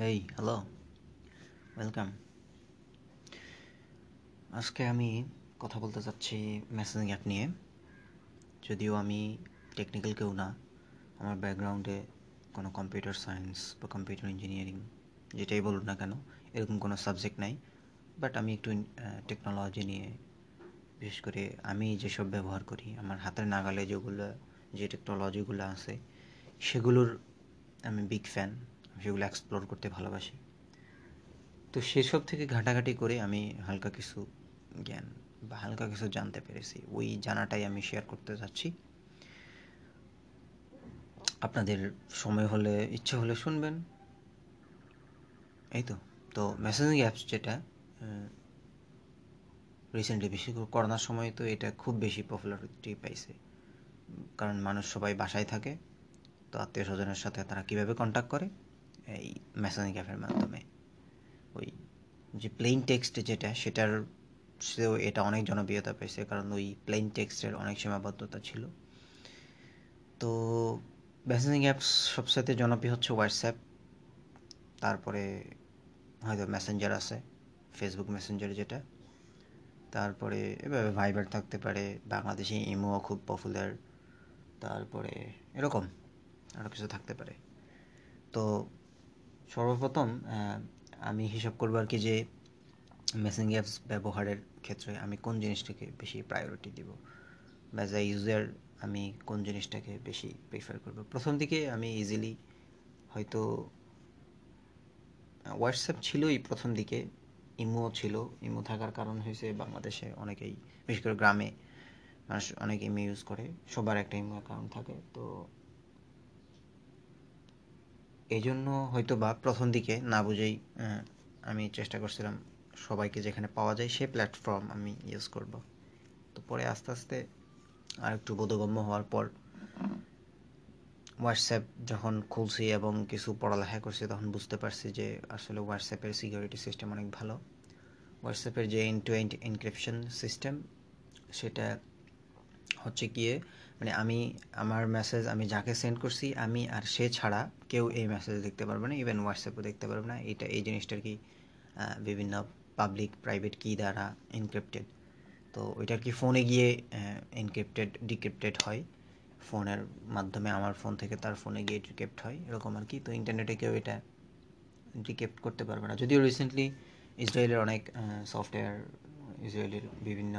Hey hello welcome আজকে আমি কথা বলতে চাচ্ছি মেসেজিং অ্যাপ নিয়ে। যদিও আমি টেকনিক্যাল কেউ না, আমার ব্যাকগ্রাউন্ডে কোনো কম্পিউটার সায়েন্স বা কম্পিউটার ইঞ্জিনিয়ারিং যেটাই বলুন না কেন, এরকম কোনো সাবজেক্ট নাই। বাট আমি একটু টেকনোলজি নিয়ে, বিশেষ করে আমি যেসব ব্যবহার করি, আমার হাতের নাগালে যেগুলো, যে টেকনোলজিগুলো আছে, সেগুলোর আমি বিগ ফ্যান সেগুলো এক্সপ্লোর করতে ভালোবাসি। তো সেসব থেকে ঘাটাঘাটি করে আমি হালকা কিছু জ্ঞান বা হালকা কিছু জানতে পেরেছি। ওই জানাটাই আমি শেয়ার করতে চাচ্ছি আপনাদের সময় হলে, ইচ্ছে হলে শুনবেন। এই তো। তো মেসেজিং অ্যাপস যেটা রিসেন্টলি বেশি করে করোনার সময় তো এটা খুব বেশি পপুলারিটি পাইছে। কারণ মানুষ সবাই বাসায় থাকে, তো আত্মীয় স্বজনের সাথে তারা কীভাবে কন্ট্যাক্ট করে? এই মেসেজিং অ্যাপের মাধ্যমে। ওই যে প্লেন টেক্সট যেটা, সেটার সেও এটা অনেক জনপ্রিয়তা পেয়েছে, কারণ ওই প্লেন টেক্সটের অনেক সীমাবদ্ধতা ছিল। তো মেসেজিং অ্যাপস সবসাথে জনপ্রিয় হচ্ছে হোয়াটসঅ্যাপ। তারপরে হয়তো মেসেঞ্জার আছে, ফেসবুক মেসেঞ্জার যেটা। তারপরে এভাবে ভাইবার থাকতে পারে, বাংলাদেশে ইমোও খুব পপুলার তারপরে এরকম আরও কিছু থাকতে পারে। তো সর্বপ্রথম আমি হিসাব করব আর কি যে মেসেঞ্জিং অ্যাপস ব্যবহারের ক্ষেত্রে আমি কোন জিনিসটাকে বেশি প্রায়োরিটি দিব? অ্যাজ এ ইউজার আমি কোন জিনিসটাকে বেশি প্রিফার করব? প্রথম দিকে আমি ইজিলি হয়তো হোয়াটসঅ্যাপ ছিলই প্রথম দিকে, ইমো ছিল। ইমো থাকার কারণ হয়েছে বাংলাদেশে অনেকেই, বিশেষ করে গ্রামে মানুষ অনেক ইমো ইউজ করে। সবার একটা ইমো অ্যাকাউন্ট থাকে। তো এই জন্য হয়তো বা প্রথম দিকে না বুঝেই আমি চেষ্টা করছিলাম সবাইকে যেখানে পাওয়া যায় সে প্ল্যাটফর্ম আমি ইউজ করব। তো পরে আস্তে আস্তে আর একটু বোধগম্য হওয়ার পর হোয়াটসঅ্যাপ যখন খুলছি এবং কিছু পড়ালেখা করছি তখন বুঝতে পারছি যে আসলে হোয়াটসঅ্যাপের সিকিউরিটি সিস্টেম অনেক ভালো। হোয়াটসঅ্যাপের যে end to end encryption system সেটা হচ্ছে গিয়ে মানে আমি, আমার মেসেজ আমি যাকে সেন্ড করছি, আমি আর সে ছাড়া কেউ এই মেসেজ দেখতে পারবে না ইভেন হোয়াটসঅ্যাপও দেখতে পারবে না। এটা, এই জিনিসটার কি বিভিন্ন পাবলিক প্রাইভেট কি দ্বারা এনক্রিপ্টেড তো ওইটার কি ফোনে গিয়ে এনক্রিপ্টেড ডিক্রিপ্টেড হয়? ফোনের মাধ্যমে আমার ফোন থেকে তার ফোনে গিয়ে ডিক্রিপ্ট হয়? এরকম আর কি। তো ইন্টারনেটে কেউ এটা ডিক্রিপ্ট করতে পারবে না। যদিও রিসেন্টলি ইসরায়েলের অনেক সফটওয়্যার ইসরায়েলের বিভিন্ন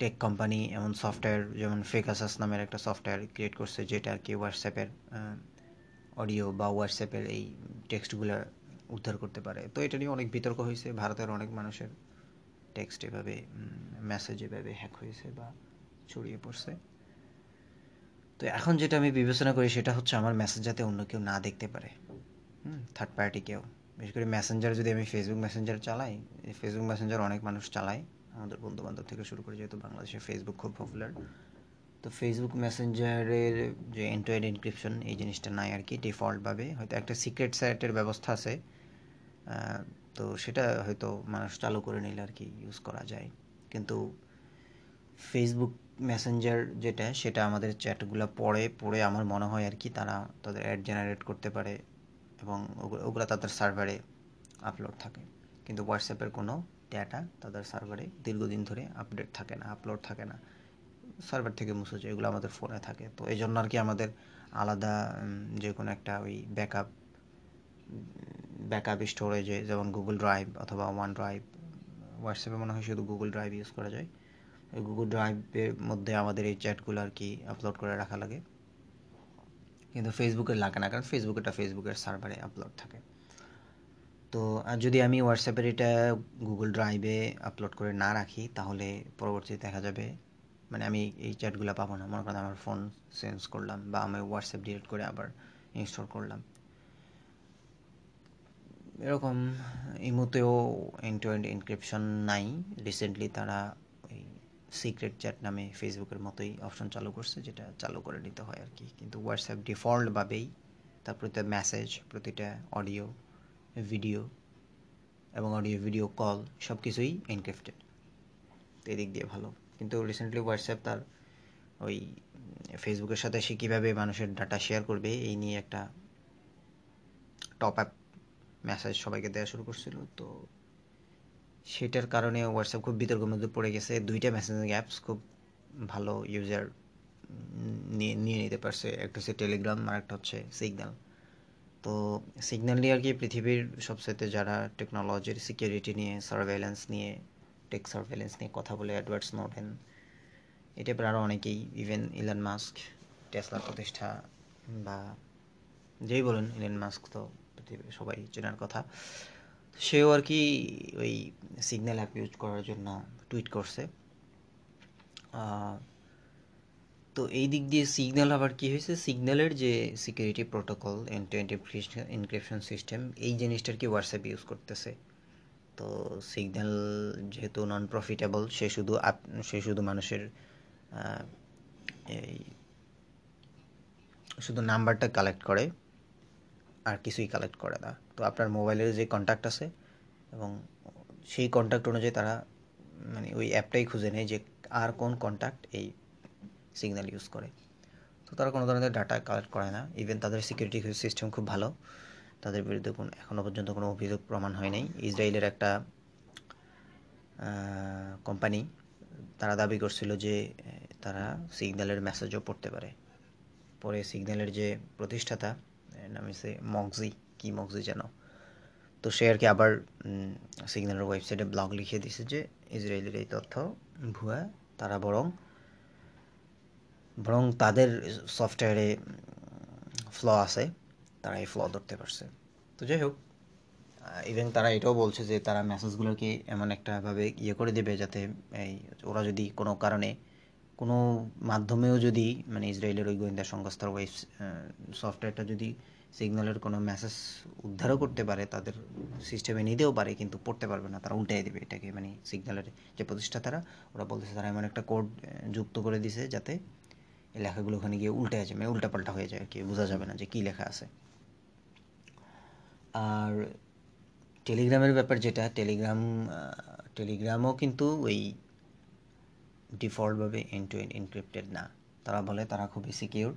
টেক কোম্পানি এমন সফটওয়্যার যেমন ফেকাসাস নামের একটা সফটওয়্যার ক্রিয়েট করছে, যেটা আর কি হোয়াটসঅ্যাপের অডিও বা হোয়াটসঅ্যাপের এই টেক্সটগুলো উদ্ধার করতে পারে। তো এটা নিয়ে অনেক বিতর্ক হয়েছে। ভারতের অনেক মানুষের টেক্সট এভাবে মেসেজ এভাবে হ্যাক হয়েছে বা ছড়িয়ে পড়ছে। তো এখন যেটা আমি বিবেচনা করি, সেটা হচ্ছে আমার মেসেজ যাতে অন্য কেউ না দেখতে পারে। হুম থার্ড পার্টি কেউ। বিশেষ করে মেসেঞ্জার যদি আমি ফেসবুক মেসেঞ্জার চালাই ফেসবুক মেসেঞ্জার অনেক মানুষ চালায়। আমাদের বন্ধু বান্ধব থেকে শুরু করে যেহেতু বাংলাদেশে ফেসবুক খুব পপুলার তো ফেসবুক মেসেঞ্জারের যে এন্ড ইনক্রিপশন এই জিনিসটা নাই আর কি ডিফল্টভাবে হয়তো একটা সিক্রেট সাইটের ব্যবস্থা আছে তো সেটা হয়তো মানুষ চালু করে নিলে আর কি ইউজ করা যায়। কিন্তু ফেসবুক মেসেঞ্জার যেটা, সেটা আমাদের চ্যাটগুলো পড়ে পড়ে আমার মনে হয় আর কি তারা তাদের অ্যাড জেনারেট করতে পারে এবং ওগুলো তাদের সার্ভারে আপলোড থাকে। কিন্তু হোয়াটসঅ্যাপের কোনো ডেটা তাদের সার্ভারে দীর্ঘদিন ধরে আপডেট থাকে না আপলোড থাকে না। সার্ভার থেকে মুছে যায় এগুলো আমাদের ফোনে থাকে। তো এই জন্য আর কি আমাদের আলাদা যে কোনো একটা ওই ব্যাকআপ ব্যাকআপ স্টোরেজে যেমন গুগল ড্রাইভ অথবা ওয়ান ড্রাইভ হোয়াটসঅ্যাপে মনে হয় শুধু গুগল ড্রাইভ ইউজ করা যায়। ওই গুগল ড্রাইভের মধ্যে আমাদের এই চ্যাটগুলো আর কি আপলোড করে রাখা লাগে। কিন্তু ফেসবুকে লাগে না, কারণ ফেসবুকেটা ফেসবুকের সার্ভারে আপলোড থাকে। তো যদি আমি হোয়াটসঅ্যাপের এটা গুগল ড্রাইভে আপলোড করে না রাখি, তাহলে পরবর্তীতে দেখা যাবে মানে আমি এই চ্যাটগুলো পাবো না। মনে করেন আমার ফোন চেঞ্জ করলাম বা আমি হোয়াটসঅ্যাপ ডিলিট করে আবার ইনস্টল করলাম। এরকম ইমোতেও এন্ড টু এন্ড ইনক্রিপশন নাই। রিসেন্টলি তারা ওই সিক্রেট চ্যাট নামে ফেসবুকের মতোই অপশন চালু করছে, যেটা চালু করে নিতে হয় আর কি। কিন্তু হোয়াটসঅ্যাপ ডিফল্টভাবেই তার প্রতিটা মেসেজ প্রতিটা অডিও ভিডিও এবং অডিও ভিডিও কল সব কিছুই এনক্রিপ্টেড তো এদিক দিয়ে ভালো। কিন্তু রিসেন্টলি হোয়াটসঅ্যাপ তার ওই ফেসবুকের সাথে সে কীভাবে মানুষের ডাটা শেয়ার করবে, এই নিয়ে একটা টপ অ্যাপ মেসেজ সবাইকে দেওয়া শুরু করছিল। তো সেটার কারণে হোয়াটসঅ্যাপ খুব বিতর্কের মধ্যে পড়ে গেছে। দুইটা মেসেজিং অ্যাপস খুব ভালো ইউজার নিয়ে নিয়ে নিতে পারছে। একটা হচ্ছে টেলিগ্রাম আর একটা হচ্ছে সিগন্যাল তো সিগন্যাল নিয়ে আর কি পৃথিবীর সবসাইতে যারা টেকনোলজির সিকিউরিটি নিয়ে সার্ভেলেন্স নিয়ে টেক সার্ভেলেন্স নিয়ে কথা বলে অ্যাডওয়ার্ড স্নোডেন এই টাইপের আরও অনেকেই ইভেন ইলন মাস্ক টেসলার প্রতিষ্ঠা বা যেই বলুন ইলন মাস্ক তো পৃথিবীর সবাই চেনার কথা। সেও আর কি ওই সিগন্যাল অ্যাপ ইউজ করার জন্য টুইট করছে। তো এই দিক দিয়ে সিগন্যাল আবার কি হয়েছে? সিগন্যালের যে security protocol end to end encryption system এই জিনিসটার কি হোয়াটসঅ্যাপ ইউজ করতেছে? তো সিগন্যাল যেহেতু নন প্রফিটেবল সে শুধু সে শুধু মানুষের এই শুধু নাম্বারটা কালেক্ট করে, আর কিছুই কালেক্ট করে না। তো আপনার মোবাইলের যে কন্ট্যাক্ট আছে, এবং সেই কন্ট্যাক্ট অনুযায়ী তারা মানে ওই অ্যাপটাই খুঁজে নেয় যে আর কোন কন্ট্যাক্ট এই সিগন্যাল ইউজ করে। তো তারা কোনো ধরনের ডাটা কালেক্ট করে না। ইভেন তাদের সিকিউরিটি সিস্টেম খুব ভালো। তাদের বিরুদ্ধে কোন এখনও পর্যন্ত কোনো অভিযোগ প্রমাণ হয় নাই। ইসরায়েলের একটা কোম্পানি তারা দাবি করছিল যে তারা সিগন্যালের মেসেজও পড়তে পারে। পরে সিগন্যালের যে প্রতিষ্ঠাতা নাম হচ্ছে মগজি কি মগজি যেন? তো সে আর কি আবার সিগন্যালের ওয়েবসাইটে ব্লগ লিখে দিছে যে, ইসরায়েলের এই তথ্য ভুয়া, তারা বরং বরং তাদের সফটওয়্যারে ফ্ল আছে তারা এই ফ্ল ধরতে পারছে। তো যাই হোক ইভেন তারা এটাও বলছে যে তারা মেসেজগুলোকে এমন একটাভাবে ইয়ে করে দেবে যাতে এই ওরা যদি কোনো কারণে কোনো মাধ্যমেও যদি মানে ইসরায়েলের ওই গোয়েন্দা সংস্থার ওয়েব সফটওয়্যারটা যদি সিগন্যালের কোনো মেসেজ উদ্ধারও করতে পারে, তাদের সিস্টেমে নিতেও পারে, কিন্তু পড়তে পারবে না, তারা উল্টাই দেবে এটাকে মানে সিগন্যালের যে প্রতিষ্ঠা তারা, ওরা বলতেছে তারা এমন একটা কোড যুক্ত করে দিছে যাতে লেখাগুলো ওখানে গিয়ে উল্টে আছে মানে উল্টাপাল্টা হয়ে যায় আর কি, বোঝা যাবে না যে কী লেখা আছে। আর টেলিগ্রামের ব্যাপার যেটা, টেলিগ্রাম টেলিগ্রামও কিন্তু ওই ডিফল্টভাবে এন টু এন এনক্রিপ্টেড না। তারা বলে তারা খুবই সিকিউর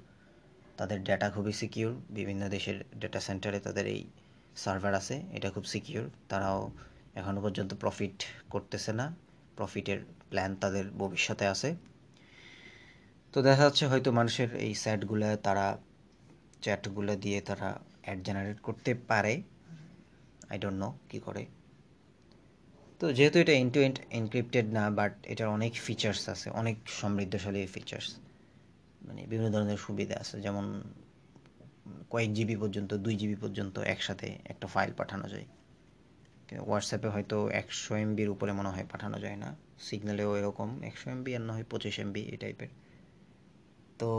তাদের ডেটা খুবই সিকিউর বিভিন্ন দেশের ডেটা সেন্টারে তাদের এই সার্ভার আছে, এটা খুব সিকিউর তারাও এখনও পর্যন্ত প্রফিট করতেছে না প্রফিটের প্ল্যান তাদের ভবিষ্যতে আছে। তো দেখা যাচ্ছে হয়তো মানুষের এই স্যাটগুলো তারা চ্যাটগুলো দিয়ে তারা অ্যাড জেনারেট করতে পারে। আই ডোন্ট নো কী করে। তো যেহেতু এটা এন্ড টু এন্ড এনক্রিপ্টেড না বাট এটার অনেক ফিচার্স আছে, অনেক সমৃদ্ধশালী ফিচার্স মানে বিভিন্ন ধরনের সুবিধা আছে, যেমন কয়েক জিবি পর্যন্ত, দুই জিবি পর্যন্ত একসাথে একটা ফাইল পাঠানো যায়। হোয়াটসঅ্যাপে হয়তো একশো এমবির উপরে মনে হয় পাঠানো যায় না সিগন্যালেও এরকম, একশো এমবি আর না হয় পঁচিশ এমবি এই টাইপের তো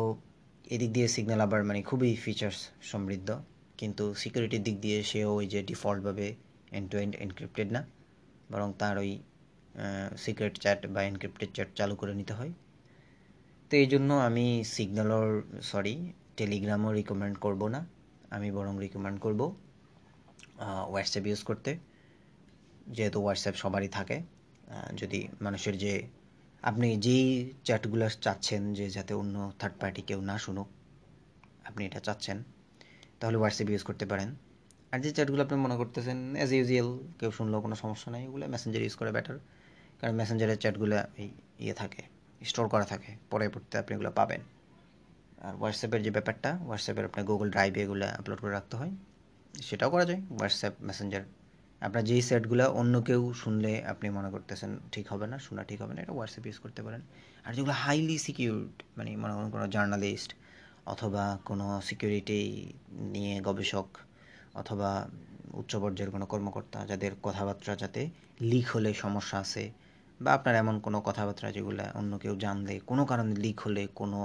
এদিক দিয়ে সিগন্যাল আবার মানে খুবই ফিচার্স সমৃদ্ধ। কিন্তু সিকিউরিটির দিক দিয়ে সেও ওই যে ডিফল্টভাবে এন্ড টু এন্ড এনক্রিপ্টেড না। বরং তার ওই সিক্রেট চ্যাট বা এনক্রিপ্টেড চ্যাট চালু করে নিতে হয়। তো এই জন্য আমি সিগন্যালর সরি টেলিগ্রামও রিকমেন্ড করব না। আমি বরং রিকমেন্ড করব হোয়াটসঅ্যাপ ইউজ করতে। যেহেতু হোয়াটসঅ্যাপ সবারই থাকে যদি মানুষের যে আপনি যেই চ্যাটগুলো চাচ্ছেন যে যাতে অন্য থার্ড পার্টি কেউ না শুনুক, আপনি এটা চাচ্ছেন, তাহলে হোয়াটসঅ্যাপ ইউজ করতে পারেন। আর যে চ্যাটগুলো আপনি মনে করতেছেন অ্যাজ ইউজুয়াল কেউ শুনলেও কোনো সমস্যা নেই ওগুলো মেসেঞ্জার ইউজ করে বেটার কারণ মেসেঞ্জারের চ্যাটগুলো এই ইয়ে থাকে স্টোর করা থাকে, পরে পড়তে আপনি এগুলো পাবেন। আর হোয়াটসঅ্যাপের যে ব্যাপারটা হোয়াটসঅ্যাপের আপনার গুগল ড্রাইভে এগুলো আপলোড করে রাখতে হয়, সেটাও করা যায় হোয়াটসঅ্যাপ মেসেঞ্জার আপনার যেই সেটগুলো অন্য কেউ শুনলে আপনি মনে করতেছেন, ঠিক হবে না, শোনা ঠিক হবে না, এটা হোয়াটসঅ্যাপ ইউজ করতে পারেন। আর যেগুলো হাইলি সিকিউরড মানে মনে করেন কোনো জার্নালিস্ট অথবা কোনো সিকিউরিটি নিয়ে গবেষক অথবা উচ্চ পর্যায়ের কোনো কর্মকর্তা যাদের কথাবার্তা যাতে লিক হলে সমস্যা আছে বা আপনার এমন কোনো কথাবার্তা যেগুলো অন্য কেউ জানলে, কোনো কারণে লিক হলে কোনো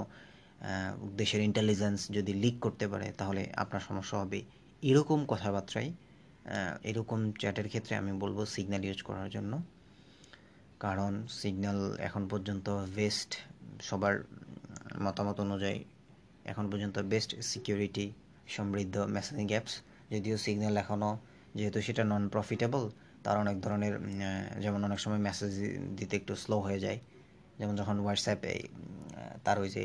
দেশের ইন্টেলিজেন্স যদি লিক করতে পারে তাহলে আপনার সমস্যা হবে। এরকম কথাবার্তাই এরকম চ্যাটের ক্ষেত্রে আমি বলব সিগন্যাল ইউজ করার জন্য। কারণ সিগন্যাল এখন পর্যন্ত বেস্ট সবার মতামত অনুযায়ী এখন পর্যন্ত বেস্ট সিকিউরিটি সমৃদ্ধ মেসেজিং অ্যাপস যদিও সিগন্যাল এখনও যেহেতু সেটা নন প্রফিটেবল তার অনেক ধরনের যেমন অনেক সময় মেসেজ দিতে একটু স্লো হয়ে যায়। যেমন যখন হোয়াটসঅ্যাপে তার ওই যে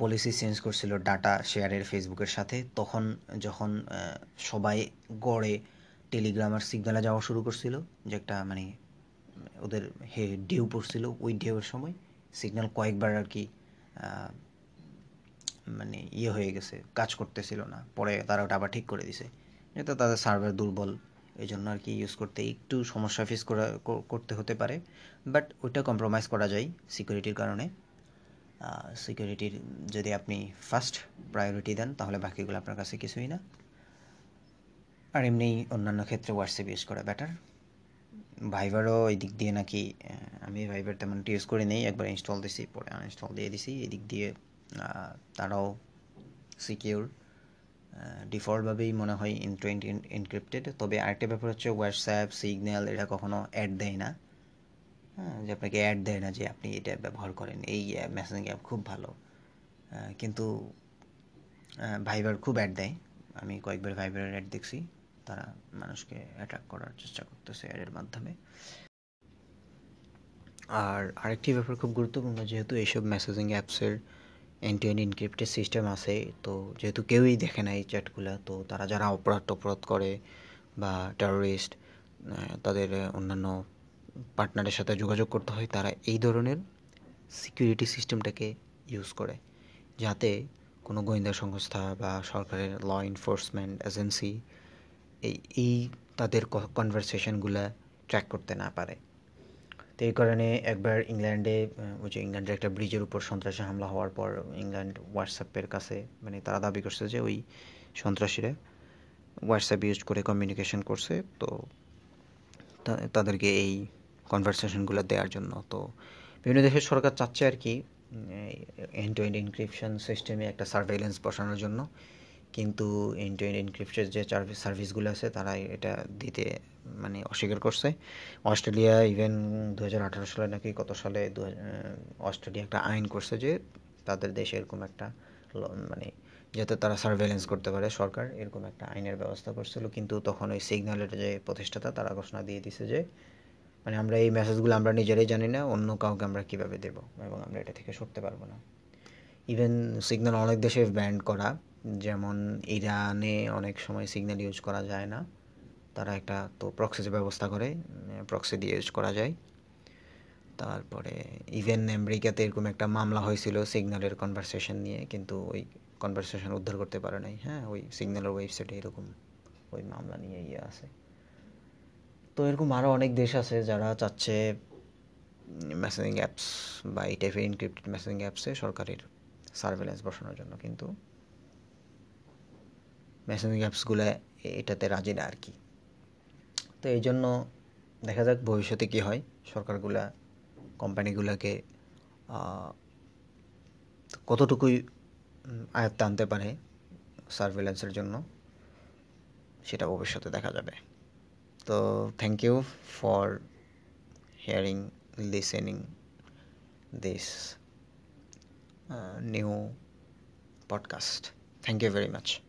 পলিসি চেঞ্জ করছিল ডাটা শেয়ারের ফেসবুকের সাথে, তখন যখন সবাই গড়ে টেলিগ্রাম আর সিগনালে যাওয়া শুরু করছিল যে একটা মানে ওদের হে ঢেউ পড়ছিল ওই ঢেউয়ের সময় সিগন্যাল কয়েকবার আর কি মানে ইয়ে হয়ে গেছে, কাজ করতেছিল না। পরে তারা ওটা আবার ঠিক করে দিছে। যেহেতু তাদের সার্ভার দুর্বল এই জন্য আর কি ইউজ করতে একটু সমস্যা ফেস করা করতে হতে পারে। বাট ওইটা কম্প্রোমাইজ করা যায় সিকিউরিটির কারণে। সিকিউরিটির যদি আপনি ফার্স্ট প্রায়োরিটি দেন, তাহলে বাকিগুলো আপনার কাছে কিছুই না। আর এমনি অন্যান্য ক্ষেত্রে হোয়াটসঅ্যাপ ইউজ করা বেটার ভাইবারও এই দিক দিয়ে নাকি আমি ভাইবার তেমন ইউজ করে নেই, একবার ইনস্টল দিছি, পরে আনইনস্টল দিয়ে দিছি। এই দিক দিয়ে তারাও সিকিউর ডিফল্টভাবেই মনে হয় ইনট্রেন্ড এনক্রিপ্টেড তবে আরেকটা ব্যাপার হচ্ছে হোয়াটসঅ্যাপ সিগন্যাল এরা কখনো অ্যাড দেয় না। হ্যাঁ যে আপনাকে অ্যাড দেয় না যে আপনি এটা ব্যবহার করেন। এই মেসেজিং অ্যাপ খুব ভালো। কিন্তু ভাইবার খুব অ্যাড দেয়। আমি কয়েকবার ভাইবারের অ্যাড দেখছি। তারা মানুষকে অ্যাটাক করার চেষ্টা করতেছে অ্যাডের মাধ্যমে। আর আরেকটি ব্যাপার খুব গুরুত্বপূর্ণ, যেহেতু এইসব মেসেজিং অ্যাপসের end to end encrypted system আছে, তো যেহেতু কেউই দেখে না এই চ্যাটগুলো তো তারা যারা অপরাধ টপরাধ করে বা টেরোরিস্ট তাদের অন্যান্য পার্টনারের সাথে যোগাযোগ করতে হয়, তারা এই ধরনের সিকিউরিটি সিস্টেমটাকে ইউজ করে, যাতে কোনো গোয়েন্দা সংস্থা বা সরকারের ল এনফোর্সমেন্ট এজেন্সি এই এই তাদের কনভারসেশনগুলো ট্র্যাক করতে না পারে। তো এই কারণে একবার ইংল্যান্ডে ওই যে ইংল্যান্ডের একটা ব্রিজের উপর সন্ত্রাসী হামলা হওয়ার পর ইংল্যান্ড হোয়াটসঅ্যাপের কাছে মানে তারা দাবি করছে যে ওই সন্ত্রাসীরা হোয়াটসঅ্যাপ ইউজ করে কমিউনিকেশন করছে তো, তাদেরকে এই কনভারসেশনগুলো দেওয়ার জন্য। তো বিভিন্ন দেশের সরকার চাচ্ছে আর কি এন্ড টু এন্ড ইনক্রিপশন সিস্টেমে একটা সার্ভেলেন্স বসানোর জন্য। কিন্তু এন্ড টু এন্ড ইনক্রিপশন যে সার্ভিসগুলো আছে, তারা এটা দিতে মানে অস্বীকার করছে। অস্ট্রেলিয়া ইভেন দু হাজার আঠারো সালে নাকি কত সালে অস্ট্রেলিয়া একটা আইন করছে যে তাদের দেশে এরকম একটা মানে যাতে তারা সার্ভেলেন্স করতে পারে, সরকার এরকম একটা আইনের ব্যবস্থা করছিল। কিন্তু তখন ওই সিগন্যালের যে প্রতিষ্ঠাতা, তারা ঘোষণা দিয়ে দিছে যে মানে আমরা এই মেসেজগুলো আমরা নিজেরাই জানি না, অন্য কাউকে আমরা কীভাবে দেব এবং আমরা এটা থেকে সরতে পারব না। ইভেন সিগন্যাল অনেক দেশে ব্যান্ড করা, যেমন ইরানে অনেক সময় সিগন্যাল ইউজ করা যায় না। তারা একটা তো প্রক্সির ব্যবস্থা করে প্রক্সি দিয়ে ইউজ করা যায়। তারপরে ইভেন আমেরিকাতে এরকম একটা মামলা হয়েছিল সিগন্যালের কনভারসেশন নিয়ে, কিন্তু ওই কনভারসেশন উদ্ধার করতে পারে নাই। হ্যাঁ ওই সিগন্যালের ওয়েবসাইটে এরকম ওই মামলা নিয়ে ইয়ে আছে। তো এরকম আরও অনেক দেশ আছে যারা চাচ্ছে মেসেজিং অ্যাপস বা এই টাইপের ইনক্রিপ্টেড মেসেজিং অ্যাপসে সরকারের সার্ভেলেন্স বসানোর জন্য। কিন্তু মেসেজিং অ্যাপসগুলো এটাতে রাজি না আর কি। তো এই জন্য দেখা যাক ভবিষ্যতে কী হয়। সরকারগুলা কোম্পানিগুলোকে কতটুকুই আয়ত্তে আনতে পারে সার্ভেলেন্সের জন্য, সেটা ভবিষ্যতে দেখা যাবে। so thank you for hearing listening this uh, new podcast. Thank you very much.